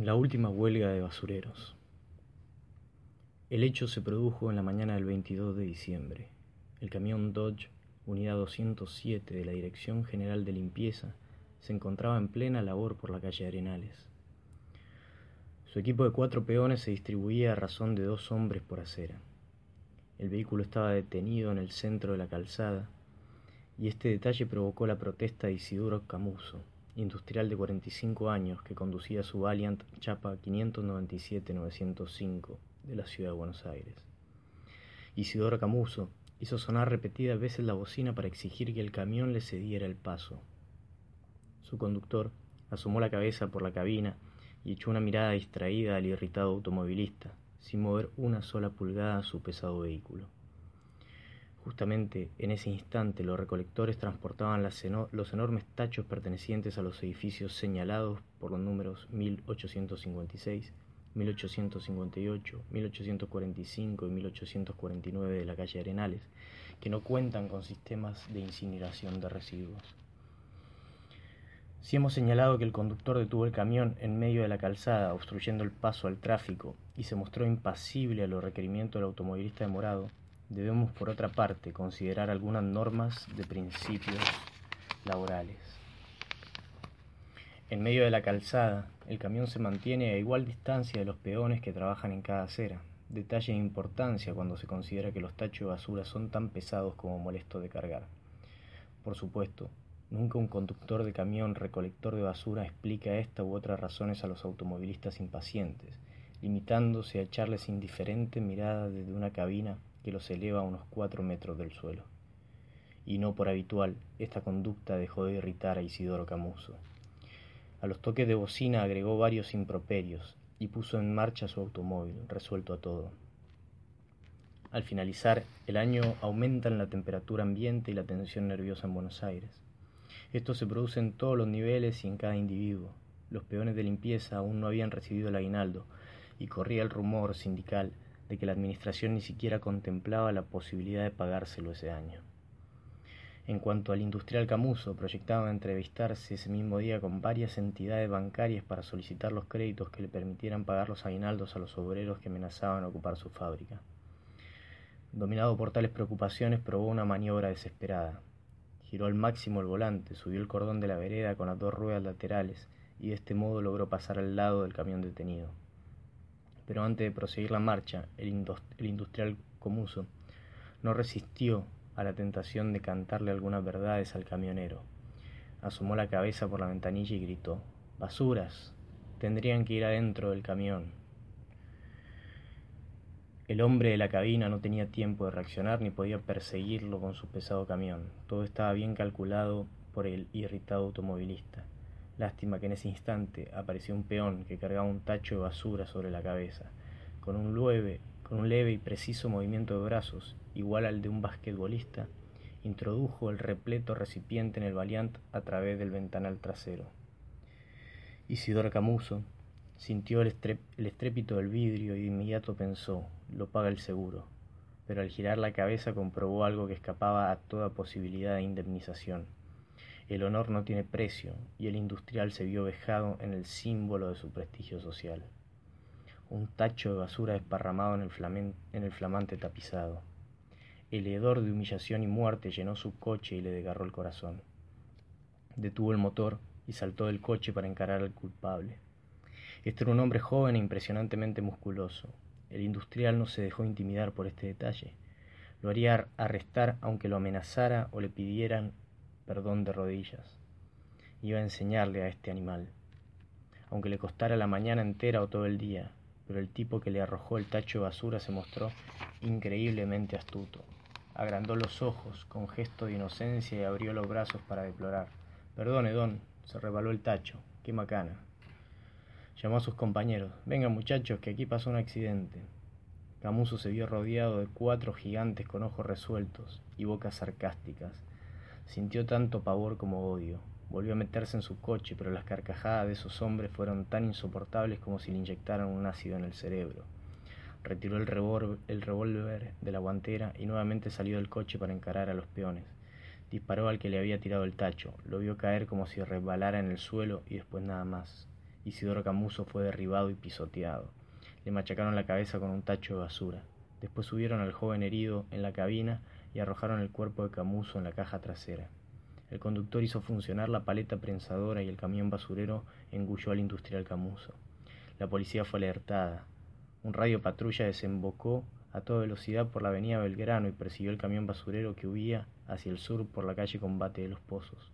La última huelga de basureros. El hecho se produjo en la mañana del 22 de diciembre. El camión Dodge, unidad 207 de la Dirección General de Limpieza, se encontraba en plena labor por la calle Arenales. Su equipo de cuatro peones se distribuía a razón de dos hombres por acera. El vehículo estaba detenido en el centro de la calzada y este detalle provocó la protesta de Isidoro Camuso, industrial de 45 años que conducía su Valiant Chapa 597-905 de la ciudad de Buenos Aires. Isidoro Camuso hizo sonar repetidas veces la bocina para exigir que el camión le cediera el paso. Su conductor asomó la cabeza por la cabina y echó una mirada distraída al irritado automovilista, sin mover una sola pulgada a su pesado vehículo. Justamente en ese instante los recolectores transportaban los enormes tachos pertenecientes a los edificios señalados por los números 1856, 1858, 1845 y 1849 de la calle Arenales, que no cuentan con sistemas de incineración de residuos. Si hemos señalado que el conductor detuvo el camión en medio de la calzada, obstruyendo el paso al tráfico, y se mostró impasible a los requerimientos del automovilista demorado, debemos por otra parte considerar algunas normas de principios laborales. En medio de la calzada, el camión se mantiene a igual distancia de los peones que trabajan en cada acera, detalle de importancia cuando se considera que los tachos de basura son tan pesados como molestos de cargar. Por supuesto, nunca un conductor de camión recolector de basura explica esta u otras razones a los automovilistas impacientes, limitándose a echarles indiferente mirada desde una cabina que los eleva a unos cuatro metros del suelo. Y no por habitual, esta conducta dejó de irritar a Isidoro Camuso. A los toques de bocina agregó varios improperios y puso en marcha su automóvil, resuelto a todo. Al finalizar el año aumentan la temperatura ambiente y la tensión nerviosa en Buenos Aires. Esto se produce en todos los niveles y en cada individuo. Los peones de limpieza aún no habían recibido el aguinaldo y corría el rumor sindical de que la administración ni siquiera contemplaba la posibilidad de pagárselo ese año. En cuanto al industrial Camuso, proyectaba entrevistarse ese mismo día con varias entidades bancarias para solicitar los créditos que le permitieran pagar los aguinaldos a los obreros que amenazaban ocupar su fábrica. Dominado por tales preocupaciones, probó una maniobra desesperada. Giró al máximo el volante, subió el cordón de la vereda con las dos ruedas laterales y de este modo logró pasar al lado del camión detenido pero antes de proseguir la marcha, el, industrial Comuso no resistió a la tentación de cantarle algunas verdades al camionero. Asomó la cabeza por la ventanilla y gritó, Basuras, tendrían que ir adentro del camión. El hombre de la cabina no tenía tiempo de reaccionar ni podía perseguirlo con su pesado camión. Todo estaba bien calculado por el irritado automovilista. Lástima que en ese instante apareció un peón que cargaba un tacho de basura sobre la cabeza. Con un leve, con un leve y preciso movimiento de brazos, igual al de un basquetbolista, introdujo el repleto recipiente en el Valiant a través del ventanal trasero. Isidoro Camuso sintió el, el estrépito del vidrio y de inmediato pensó, lo paga el seguro, pero al girar la cabeza comprobó algo que escapaba a toda posibilidad de indemnización el honor no tiene precio y el industrial se vio vejado en el símbolo de su prestigio social. Un tacho de basura desparramado en el, flamante tapizado. El hedor de humillación y muerte llenó su coche y le desgarró el corazón. Detuvo el motor y saltó del coche para encarar al culpable. Este era un hombre joven e impresionantemente musculoso. El industrial no se dejó intimidar por este detalle. Lo haría arrestar aunque lo amenazara o le pidieran perdón de rodillas. Iba a enseñarle a este animal, aunque le costara la mañana entera o todo el día, pero el tipo que le arrojó el tacho de basura se mostró increíblemente astuto. Agrandó los ojos con gesto de inocencia y abrió los brazos para deplorar. Perdone, don, se rebaló el tacho. Qué macana. Llamó a sus compañeros. Vengan muchachos, que aquí pasó un accidente. Camuso se vio rodeado de cuatro gigantes con ojos resueltos y bocas sarcásticas Sintió tanto pavor como odio. Volvió a meterse en su coche, pero las carcajadas de esos hombres fueron tan insoportables como si le inyectaran un ácido en el cerebro. Retiró el, revólver de la guantera y nuevamente salió del coche para encarar a los peones. Disparó al que le había tirado el tacho, lo vio caer como si resbalara en el suelo y después nada más. Isidoro Camuso fue derribado y pisoteado. Le machacaron la cabeza con un tacho de basura. Después subieron al joven herido en la cabina y arrojaron el cuerpo de Camuso en la caja trasera. El conductor hizo funcionar la paleta prensadora y el camión basurero engulló al industrial Camuso. La policía fue alertada. Un radio patrulla desembocó a toda velocidad por la avenida Belgrano y persiguió el camión basurero que huía hacia el sur por la calle Combate de los Pozos.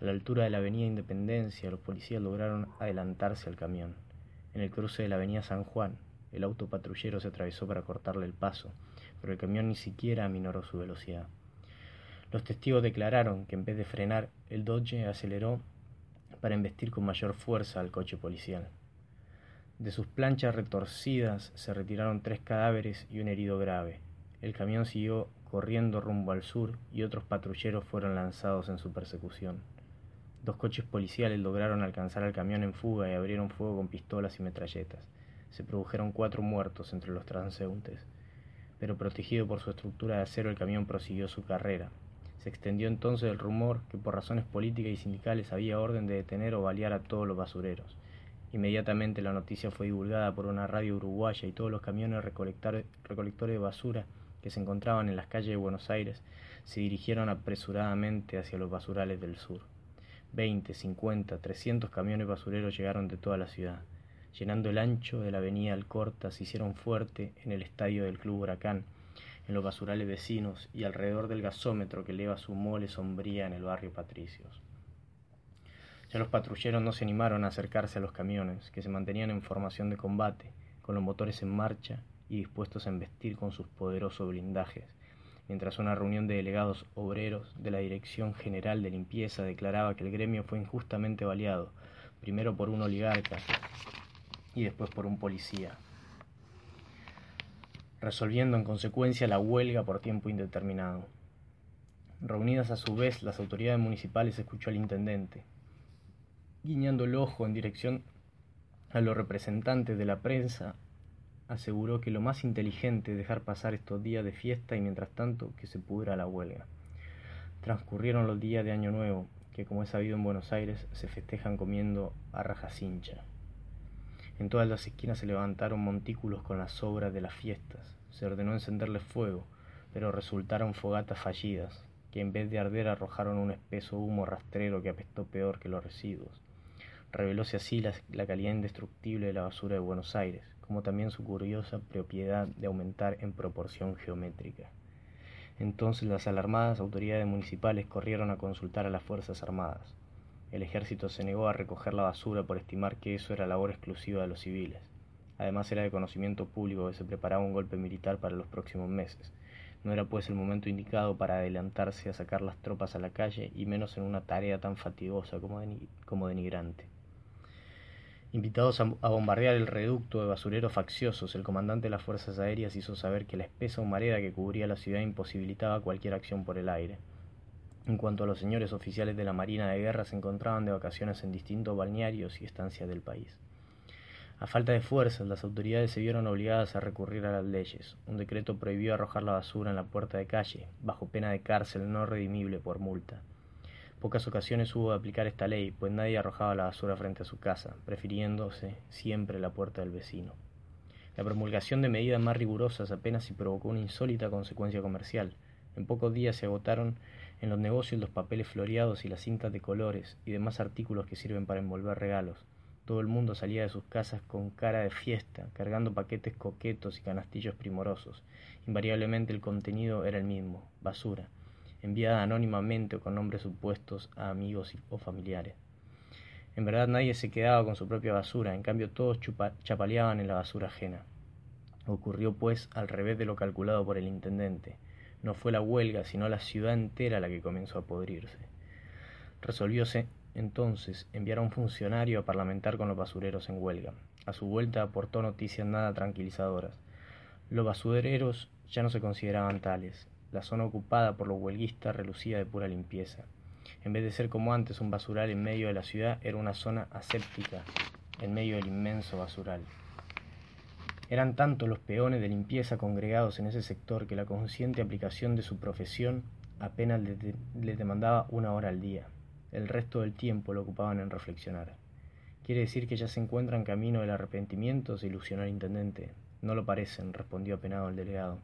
A la altura de la avenida Independencia, los policías lograron adelantarse al camión. En el cruce de la avenida San Juan, el auto patrullero se atravesó para cortarle el paso, pero el camión ni siquiera aminoró su velocidad. Los testigos declararon que en vez de frenar, el Dodge aceleró para embestir con mayor fuerza al coche policial. De sus planchas retorcidas se retiraron tres cadáveres y un herido grave. El camión siguió corriendo rumbo al sur y otros patrulleros fueron lanzados en su persecución. Dos coches policiales lograron alcanzar al camión en fuga y abrieron fuego con pistolas y metralletas. Se produjeron cuatro muertos entre los transeúntes, pero protegido por su estructura de acero el camión prosiguió su carrera. Se extendió entonces el rumor que por razones políticas y sindicales había orden de detener o balear a todos los basureros. Inmediatamente la noticia fue divulgada por una radio uruguaya y todos los camiones recolectores de basura que se encontraban en las calles de Buenos Aires se dirigieron apresuradamente hacia los basurales del sur. Veinte, cincuenta, trescientos camiones basureros llegaron de toda la ciudad. Llenando el ancho de la avenida Alcorta, se hicieron fuerte en el estadio del Club Huracán, en los basurales vecinos y alrededor del gasómetro que eleva su mole sombría en el barrio Patricios. Ya los patrulleros no se animaron a acercarse a los camiones, que se mantenían en formación de combate, con los motores en marcha y dispuestos a embestir con sus poderosos blindajes, mientras una reunión de delegados obreros de la Dirección General de Limpieza declaraba que el gremio fue injustamente baleado, primero por un oligarca y después por un policía, resolviendo en consecuencia la huelga por tiempo indeterminado. Reunidas a su vez, las autoridades municipales escuchó al intendente, guiñando el ojo en dirección a los representantes de la prensa, aseguró que lo más inteligente es dejar pasar estos días de fiesta y mientras tanto que se pudra la huelga. Transcurrieron los días de Año Nuevo, que como es sabido en Buenos Aires se festejan comiendo a rajacincha. En todas las esquinas se levantaron montículos con las sobras de las fiestas. Se ordenó encenderles fuego, pero resultaron fogatas fallidas, que en vez de arder arrojaron un espeso humo rastrero que apestó peor que los residuos revelóse así la, la, calidad indestructible de la basura de Buenos Aires, como también su curiosa propiedad de aumentar en proporción geométrica. Entonces las alarmadas autoridades municipales corrieron a consultar a las Fuerzas Armadas. El ejército se negó a recoger la basura por estimar que eso era labor exclusiva de los civiles. Además era de conocimiento público que se preparaba un golpe militar para los próximos meses. No era pues el momento indicado para adelantarse a sacar las tropas a la calle y menos en una tarea tan fatigosa como, denigrante. Invitados a, bombardear el reducto de basureros facciosos, el comandante de las Fuerzas Aéreas hizo saber que la espesa humareda que cubría la ciudad imposibilitaba cualquier acción por el aire. En cuanto a los señores oficiales de la Marina de Guerra, se encontraban de vacaciones en distintos balnearios y estancias del país. A falta de fuerzas, las autoridades se vieron obligadas a recurrir a las leyes. Un decreto prohibió arrojar la basura en la puerta de calle, bajo pena de cárcel no redimible por multa. Pocas ocasiones hubo de aplicar esta ley, pues nadie arrojaba la basura frente a su casa, prefiriéndose siempre la puerta del vecino. La promulgación de medidas más rigurosas apenas si provocó una insólita consecuencia comercial. En pocos días se agotaron en los negocios los papeles floreados y las cintas de colores y demás artículos que sirven para envolver regalos. Todo el mundo salía de sus casas con cara de fiesta, cargando paquetes coquetos y canastillos primorosos. Invariablemente el contenido era el mismo, basura enviada anónimamente o con nombres supuestos a amigos o familiares. En verdad nadie se quedaba con su propia basura, en cambio todos chapaleaban en la basura ajena. Ocurrió pues al revés de lo calculado por el intendente. No fue la huelga, sino la ciudad entera la que comenzó a podrirse. Resolvióse entonces enviar a un funcionario a parlamentar con los basureros en huelga. A su vuelta aportó noticias nada tranquilizadoras. Los basureros ya no se consideraban tales, la zona ocupada por los huelguistas relucía de pura limpieza. En vez de ser como antes un basural en medio de la ciudad, era una zona aséptica en medio del inmenso basural. Eran tantos los peones de limpieza congregados en ese sector que la consciente aplicación de su profesión apenas les demandaba una hora al día. El resto del tiempo lo ocupaban en reflexionar. ¿Quiere decir que ya se encuentra en camino del arrepentimiento? se ilusionó el intendente. No lo parecen, respondió apenado el delegado.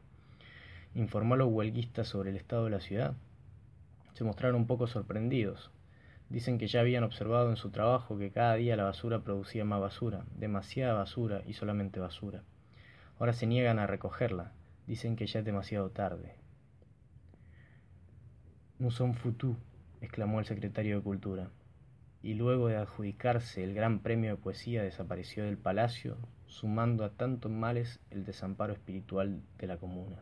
Informó a los huelguistas sobre el estado de la ciudad. Se mostraron un poco sorprendidos. Dicen que ya habían observado en su trabajo que cada día la basura producía más basura, demasiada basura y solamente basura. Ahora se niegan a recogerla. Dicen que ya es demasiado tarde. Sommes foutus, exclamó el secretario de Cultura, y luego de adjudicarse el gran premio de poesía desapareció del palacio, sumando a tantos males el desamparo espiritual de la comuna.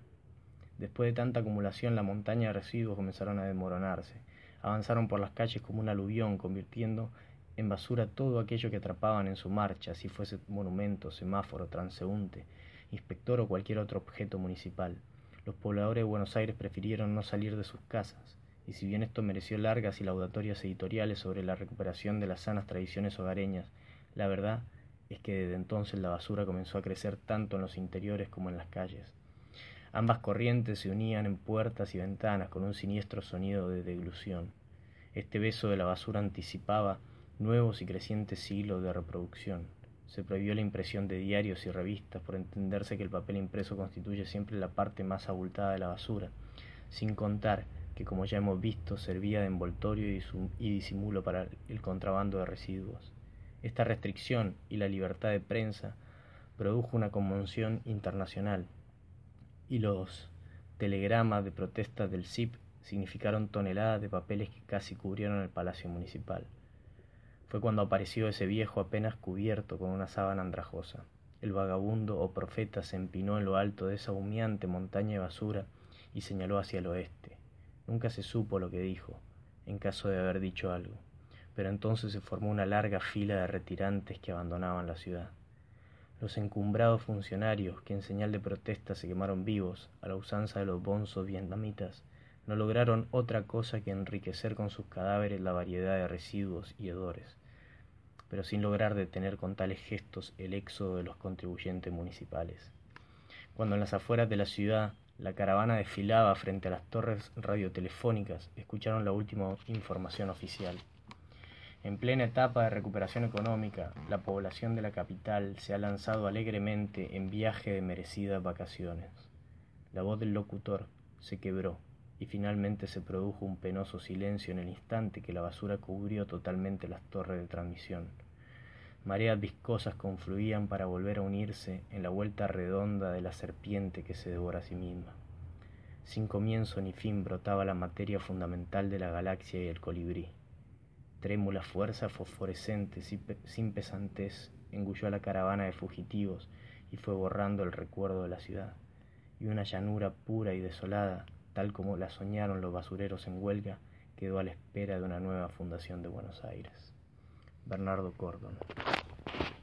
Después de tanta acumulación, la montaña de residuos comenzaron a desmoronarse. Avanzaron por las calles como un aluvión, convirtiendo en basura todo aquello que atrapaban en su marcha, si fuese monumento, semáforo, transeúnte, inspector o cualquier otro objeto municipal. Los pobladores de Buenos Aires prefirieron no salir de sus casas, y si bien esto mereció largas y laudatorias editoriales sobre la recuperación de las sanas tradiciones hogareñas, la verdad es que desde entonces la basura comenzó a crecer tanto en los interiores como en las calles. Ambas corrientes se unían en puertas y ventanas con un siniestro sonido de deglución. Este beso de la basura anticipaba nuevos y crecientes siglos de reproducción. Se prohibió la impresión de diarios y revistas por entenderse que el papel impreso constituye siempre la parte más abultada de la basura, sin contar que como ya hemos visto servía de envoltorio y disimulo para el contrabando de residuos. Esta restricción y la libertad de prensa produjo una conmoción internacional y los telegramas de protesta del CIP significaron toneladas de papeles que casi cubrieron el palacio municipal. Fue cuando apareció ese viejo apenas cubierto con una sábana andrajosa. El vagabundo o profeta se empinó en lo alto de esa humeante montaña de basura y señaló hacia el oeste. Nunca se supo lo que dijo, en caso de haber dicho algo, pero entonces se formó una larga fila de retirantes que abandonaban la ciudad. Los encumbrados funcionarios, que en señal de protesta se quemaron vivos, a la usanza de los bonzos vietnamitas, no lograron otra cosa que enriquecer con sus cadáveres la variedad de residuos y hedores, pero sin lograr detener con tales gestos el éxodo de los contribuyentes municipales. Cuando en las afueras de la ciudad la caravana desfilaba frente a las torres radiotelefónicas. Escucharon la última información oficial. En plena etapa de recuperación económica, la población de la capital se ha lanzado alegremente en viaje de merecidas vacaciones. La voz del locutor se quebró y finalmente se produjo un penoso silencio en el instante que la basura cubrió totalmente las torres de transmisión. Mareas viscosas confluían para volver a unirse en la vuelta redonda de la serpiente que se devora a sí misma. Sin comienzo ni fin brotaba la materia fundamental de la galaxia y el colibrí. Trémula fuerza fosforescente, sin pesantez, engulló a la caravana de fugitivos y fue borrando el recuerdo de la ciudad. Y una llanura pura y desolada, tal como la soñaron los basureros en huelga, quedó a la espera de una nueva fundación de Buenos Aires. Bernardo Cordon.